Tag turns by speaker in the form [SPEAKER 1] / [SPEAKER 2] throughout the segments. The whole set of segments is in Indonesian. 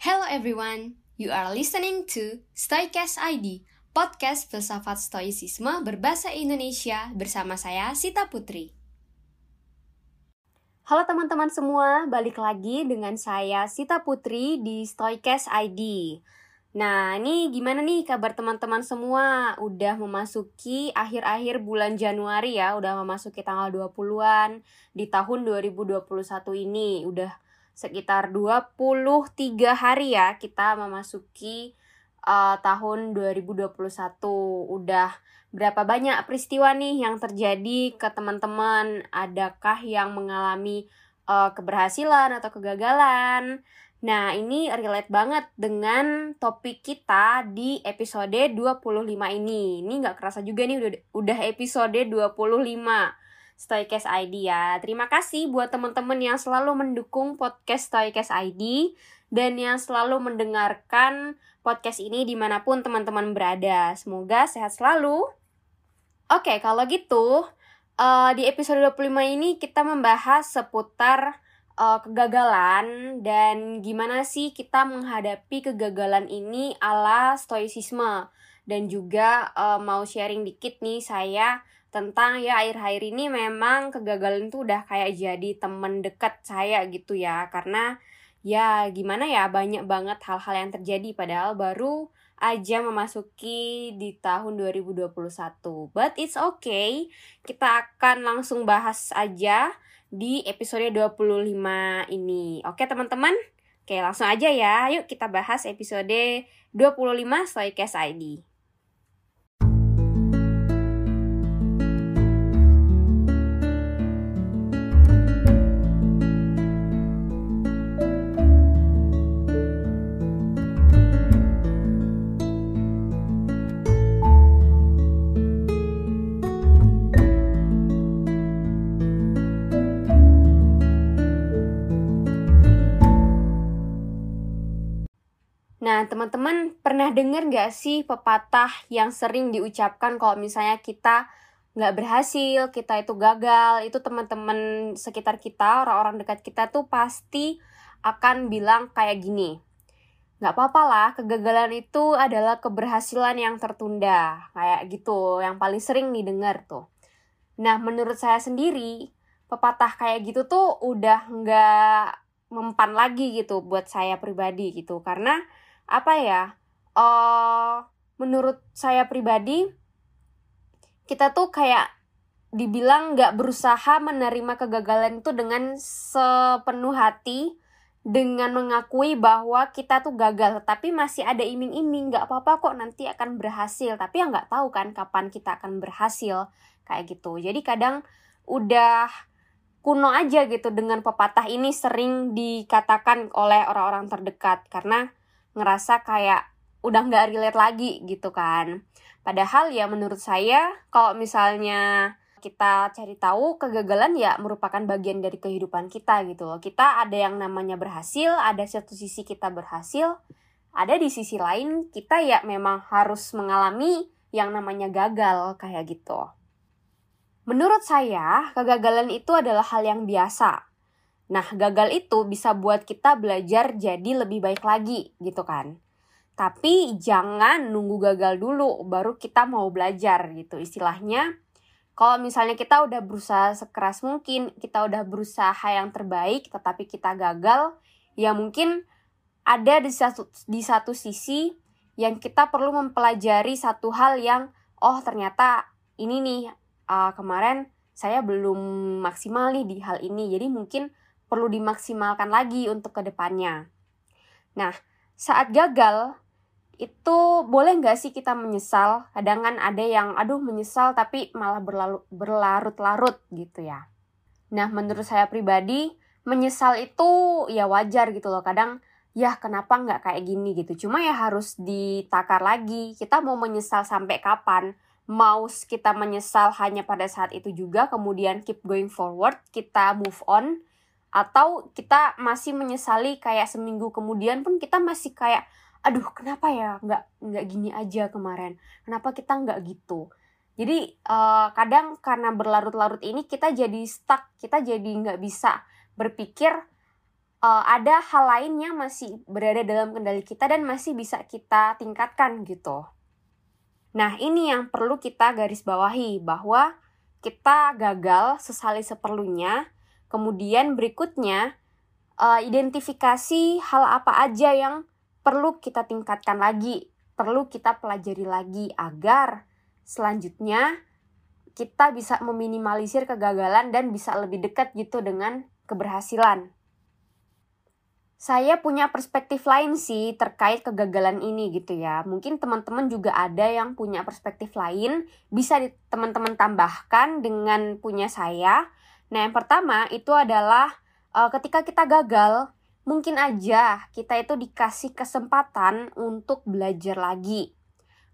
[SPEAKER 1] Hello everyone, you are listening to Stoicast ID, podcast filsafat stoicisme berbahasa Indonesia bersama saya Sita Putri. Halo teman-teman semua, balik lagi dengan saya Sita Putri di Stoicast ID. Nah, ini gimana nih kabar teman-teman semua? Udah memasuki akhir-akhir bulan Januari ya, udah memasuki tanggal 20-an di tahun 2021 ini. Udah sekitar 23 hari ya kita memasuki uh, tahun 2021. Udah berapa banyak peristiwa nih yang terjadi ke teman-teman? Adakah yang mengalami uh, keberhasilan atau kegagalan? Nah, ini relate banget dengan topik kita di episode 25 ini. Ini nggak kerasa juga nih udah, udah episode 25 Stoicast ID ya. Terima kasih buat teman-teman yang selalu mendukung podcast Stoicast ID dan yang selalu mendengarkan podcast ini di mana pun teman-teman berada. Semoga sehat selalu. Oke, kalau gitu, uh, di episode 25 ini kita membahas seputar uh, kegagalan dan gimana sih kita menghadapi kegagalan ini ala stoicisme dan juga uh, mau sharing dikit nih saya tentang ya akhir-akhir ini memang kegagalan tuh udah kayak jadi temen dekat saya gitu ya karena ya gimana ya banyak banget hal-hal yang terjadi padahal baru aja memasuki di tahun 2021 but it's okay kita akan langsung bahas aja di episode 25 ini. Oke teman-teman? Oke langsung aja ya. Yuk kita bahas episode 25 Stoicast ID. Nah, teman-teman pernah dengar gak sih pepatah yang sering diucapkan kalau misalnya kita nggak berhasil, kita itu gagal, itu teman-teman sekitar kita, orang-orang dekat kita tuh pasti akan bilang kayak gini. Nggak apa-apa lah, kegagalan itu adalah keberhasilan yang tertunda. Kayak gitu, yang paling sering didengar tuh. Nah, menurut saya sendiri, pepatah kayak gitu tuh udah nggak mempan lagi gitu buat saya pribadi gitu. Karena apa ya uh, menurut saya pribadi kita tuh kayak dibilang nggak berusaha menerima kegagalan itu dengan sepenuh hati dengan mengakui bahwa kita tuh gagal. Tapi masih ada iming-iming nggak apa-apa kok nanti akan berhasil. Tapi ya nggak tahu kan kapan kita akan berhasil kayak gitu. Jadi kadang udah kuno aja gitu dengan pepatah ini sering dikatakan oleh orang-orang terdekat. Karena ngerasa kayak udah nggak relate lagi gitu kan. Padahal ya menurut saya kalau misalnya kita cari tahu kegagalan ya merupakan bagian dari kehidupan kita gitu loh. Kita ada yang namanya berhasil, ada satu sisi kita berhasil, ada di sisi lain kita ya memang harus mengalami yang namanya gagal kayak gitu. Menurut saya, kegagalan itu adalah hal yang biasa. Nah, gagal itu bisa buat kita belajar jadi lebih baik lagi gitu kan. Tapi jangan nunggu gagal dulu baru kita mau belajar gitu. Istilahnya kalau misalnya kita udah berusaha sekeras mungkin, kita udah berusaha yang terbaik tetapi kita gagal, ya mungkin ada di satu di satu sisi yang kita perlu mempelajari satu hal yang oh ternyata ini nih uh, kemarin saya belum maksimal nih di hal ini. Jadi mungkin perlu dimaksimalkan lagi untuk ke depannya. Nah, saat gagal, itu boleh nggak sih kita menyesal? Kadang kan ada yang, aduh menyesal tapi malah berlarut-larut gitu ya. Nah, menurut saya pribadi, menyesal itu ya wajar gitu loh. Kadang, ya kenapa nggak kayak gini gitu. Cuma ya harus ditakar lagi. Kita mau menyesal sampai kapan? Mau kita menyesal hanya pada saat itu juga, kemudian keep going forward, kita move on, atau kita masih menyesali kayak seminggu kemudian pun kita masih kayak aduh kenapa ya nggak nggak gini aja kemarin kenapa kita nggak gitu jadi uh, kadang karena berlarut-larut ini kita jadi stuck kita jadi nggak bisa berpikir uh, ada hal lain yang masih berada dalam kendali kita dan masih bisa kita tingkatkan gitu. Nah, ini yang perlu kita garis bawahi bahwa kita gagal sesali seperlunya. Kemudian berikutnya uh, identifikasi hal apa aja yang perlu kita tingkatkan lagi, perlu kita pelajari lagi agar selanjutnya kita bisa meminimalisir kegagalan dan bisa lebih dekat gitu dengan keberhasilan saya punya perspektif lain sih terkait kegagalan ini gitu ya. Mungkin teman-teman juga ada yang punya perspektif lain, bisa teman-teman tambahkan dengan punya saya. Nah, yang pertama itu adalah uh, ketika kita gagal, mungkin aja kita itu dikasih kesempatan untuk belajar lagi.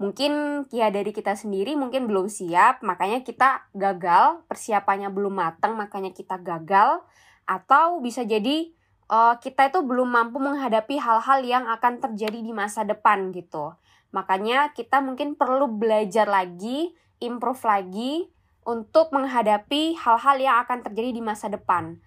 [SPEAKER 1] Mungkin ya dari kita sendiri mungkin belum siap, makanya kita gagal, persiapannya belum matang, makanya kita gagal. Atau bisa jadi uh, kita itu belum mampu menghadapi hal-hal yang akan terjadi di masa depan gitu. Makanya kita mungkin perlu belajar lagi, improve lagi untuk menghadapi hal-hal yang akan terjadi di masa depan.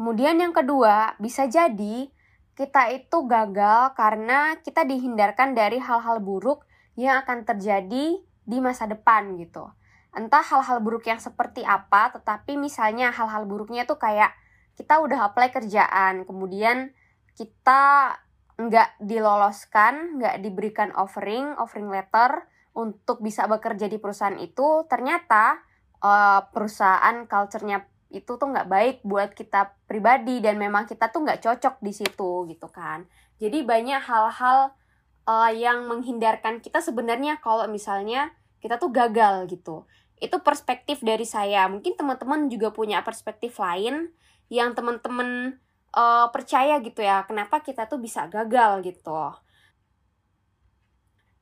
[SPEAKER 1] Kemudian yang kedua, bisa jadi kita itu gagal karena kita dihindarkan dari hal-hal buruk yang akan terjadi di masa depan gitu. Entah hal-hal buruk yang seperti apa, tetapi misalnya hal-hal buruknya tuh kayak kita udah apply kerjaan kemudian kita nggak diloloskan nggak diberikan offering offering letter untuk bisa bekerja di perusahaan itu ternyata uh, perusahaan culture-nya itu tuh nggak baik buat kita pribadi dan memang kita tuh nggak cocok di situ gitu kan. Jadi banyak hal-hal uh, yang menghindarkan kita sebenarnya kalau misalnya kita tuh gagal gitu. Itu perspektif dari saya. Mungkin teman-teman juga punya perspektif lain yang teman-teman uh, percaya gitu ya kenapa kita tuh bisa gagal gitu.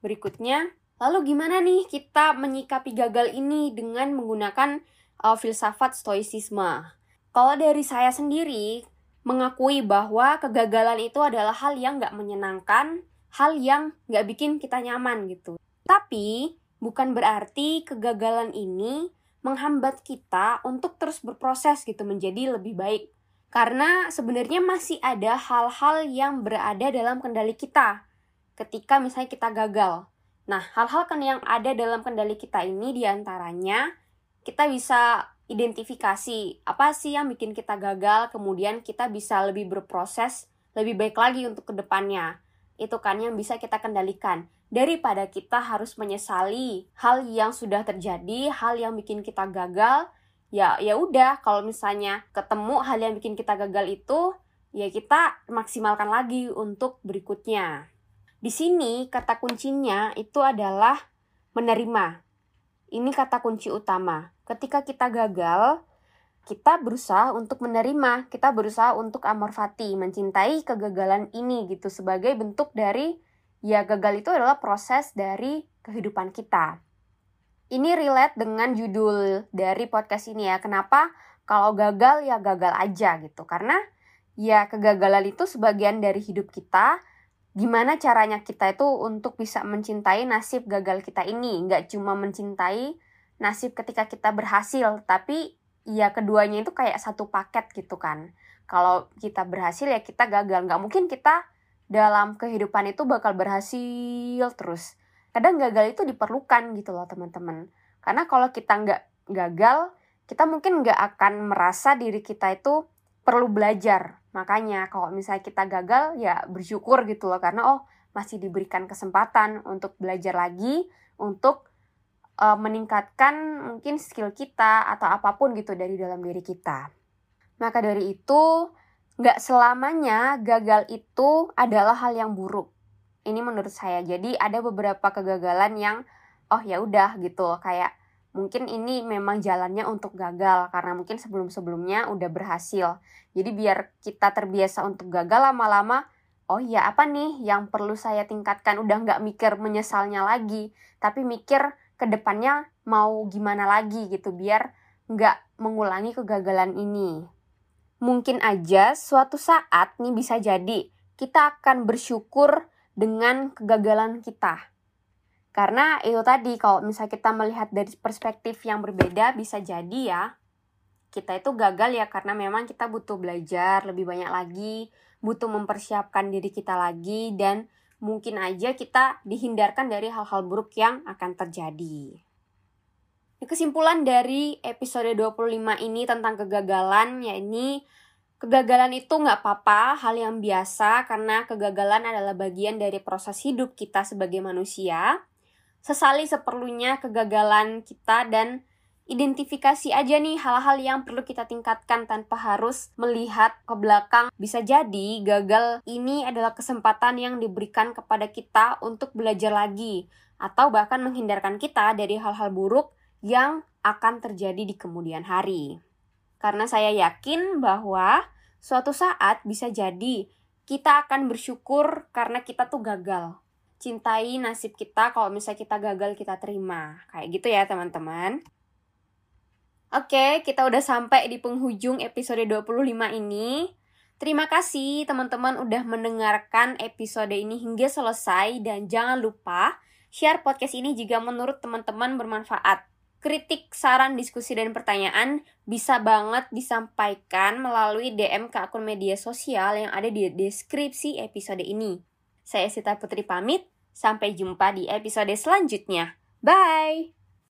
[SPEAKER 1] Berikutnya lalu gimana nih kita menyikapi gagal ini dengan menggunakan uh, filsafat stoicisme kalau dari saya sendiri mengakui bahwa kegagalan itu adalah hal yang nggak menyenangkan, hal yang nggak bikin kita nyaman gitu. Tapi bukan berarti kegagalan ini menghambat kita untuk terus berproses gitu menjadi lebih baik. Karena sebenarnya masih ada hal-hal yang berada dalam kendali kita ketika misalnya kita gagal. Nah, hal-hal kan yang ada dalam kendali kita ini di antaranya kita bisa identifikasi apa sih yang bikin kita gagal, kemudian kita bisa lebih berproses lebih baik lagi untuk ke depannya. Itu kan yang bisa kita kendalikan daripada kita harus menyesali hal yang sudah terjadi, hal yang bikin kita gagal, ya ya udah kalau misalnya ketemu hal yang bikin kita gagal itu, ya kita maksimalkan lagi untuk berikutnya. Di sini kata kuncinya itu adalah menerima. Ini kata kunci utama. Ketika kita gagal, kita berusaha untuk menerima, kita berusaha untuk amor fati, mencintai kegagalan ini gitu sebagai bentuk dari ya gagal itu adalah proses dari kehidupan kita. Ini relate dengan judul dari podcast ini ya. Kenapa kalau gagal ya gagal aja gitu. Karena ya kegagalan itu sebagian dari hidup kita. Gimana caranya kita itu untuk bisa mencintai nasib gagal kita ini. Nggak cuma mencintai nasib ketika kita berhasil. Tapi ya keduanya itu kayak satu paket gitu kan. Kalau kita berhasil ya kita gagal. Nggak mungkin kita dalam kehidupan itu bakal berhasil terus. Kadang gagal itu diperlukan gitu loh teman-teman. Karena kalau kita nggak gagal, kita mungkin nggak akan merasa diri kita itu perlu belajar. Makanya kalau misalnya kita gagal ya bersyukur gitu loh karena oh masih diberikan kesempatan untuk belajar lagi, untuk uh, meningkatkan mungkin skill kita atau apa pun gitu dari dalam diri kita. Maka dari itu nggak selamanya gagal itu adalah hal yang buruk. Ini menurut saya. Jadi ada beberapa kegagalan yang oh ya udah gitu kayak mungkin ini memang jalannya untuk gagal karena mungkin sebelum-sebelumnya udah berhasil. Jadi biar kita terbiasa untuk gagal lama-lama, oh ya apa nih yang perlu saya tingkatkan? Udah nggak mikir menyesalnya lagi, tapi mikir ke depannya mau gimana lagi gitu biar nggak mengulangi kegagalan ini mungkin aja suatu saat nih bisa jadi kita akan bersyukur dengan kegagalan kita. Karena itu tadi kalau misalnya kita melihat dari perspektif yang berbeda bisa jadi ya kita itu gagal ya karena memang kita butuh belajar lebih banyak lagi, butuh mempersiapkan diri kita lagi dan mungkin aja kita dihindarkan dari hal-hal buruk yang akan terjadi. Kesimpulan dari episode 25 ini tentang kegagalan, ya ini kegagalan itu nggak apa-apa, hal yang biasa karena kegagalan adalah bagian dari proses hidup kita sebagai manusia. Sesali seperlunya kegagalan kita dan identifikasi aja nih hal-hal yang perlu kita tingkatkan tanpa harus melihat ke belakang. Bisa jadi gagal ini adalah kesempatan yang diberikan kepada kita untuk belajar lagi atau bahkan menghindarkan kita dari hal-hal buruk yang akan terjadi di kemudian hari. Karena saya yakin bahwa suatu saat bisa jadi kita akan bersyukur karena kita tuh gagal. Cintai nasib kita kalau misalnya kita gagal kita terima. Kayak gitu ya teman-teman. Oke, kita udah sampai di penghujung episode 25 ini. Terima kasih teman-teman udah mendengarkan episode ini hingga selesai dan jangan lupa share podcast ini jika menurut teman-teman bermanfaat. Kritik, saran, diskusi, dan pertanyaan bisa banget disampaikan melalui DM ke akun media sosial yang ada di deskripsi episode ini. Saya Sita Putri pamit, sampai jumpa di episode selanjutnya. Bye!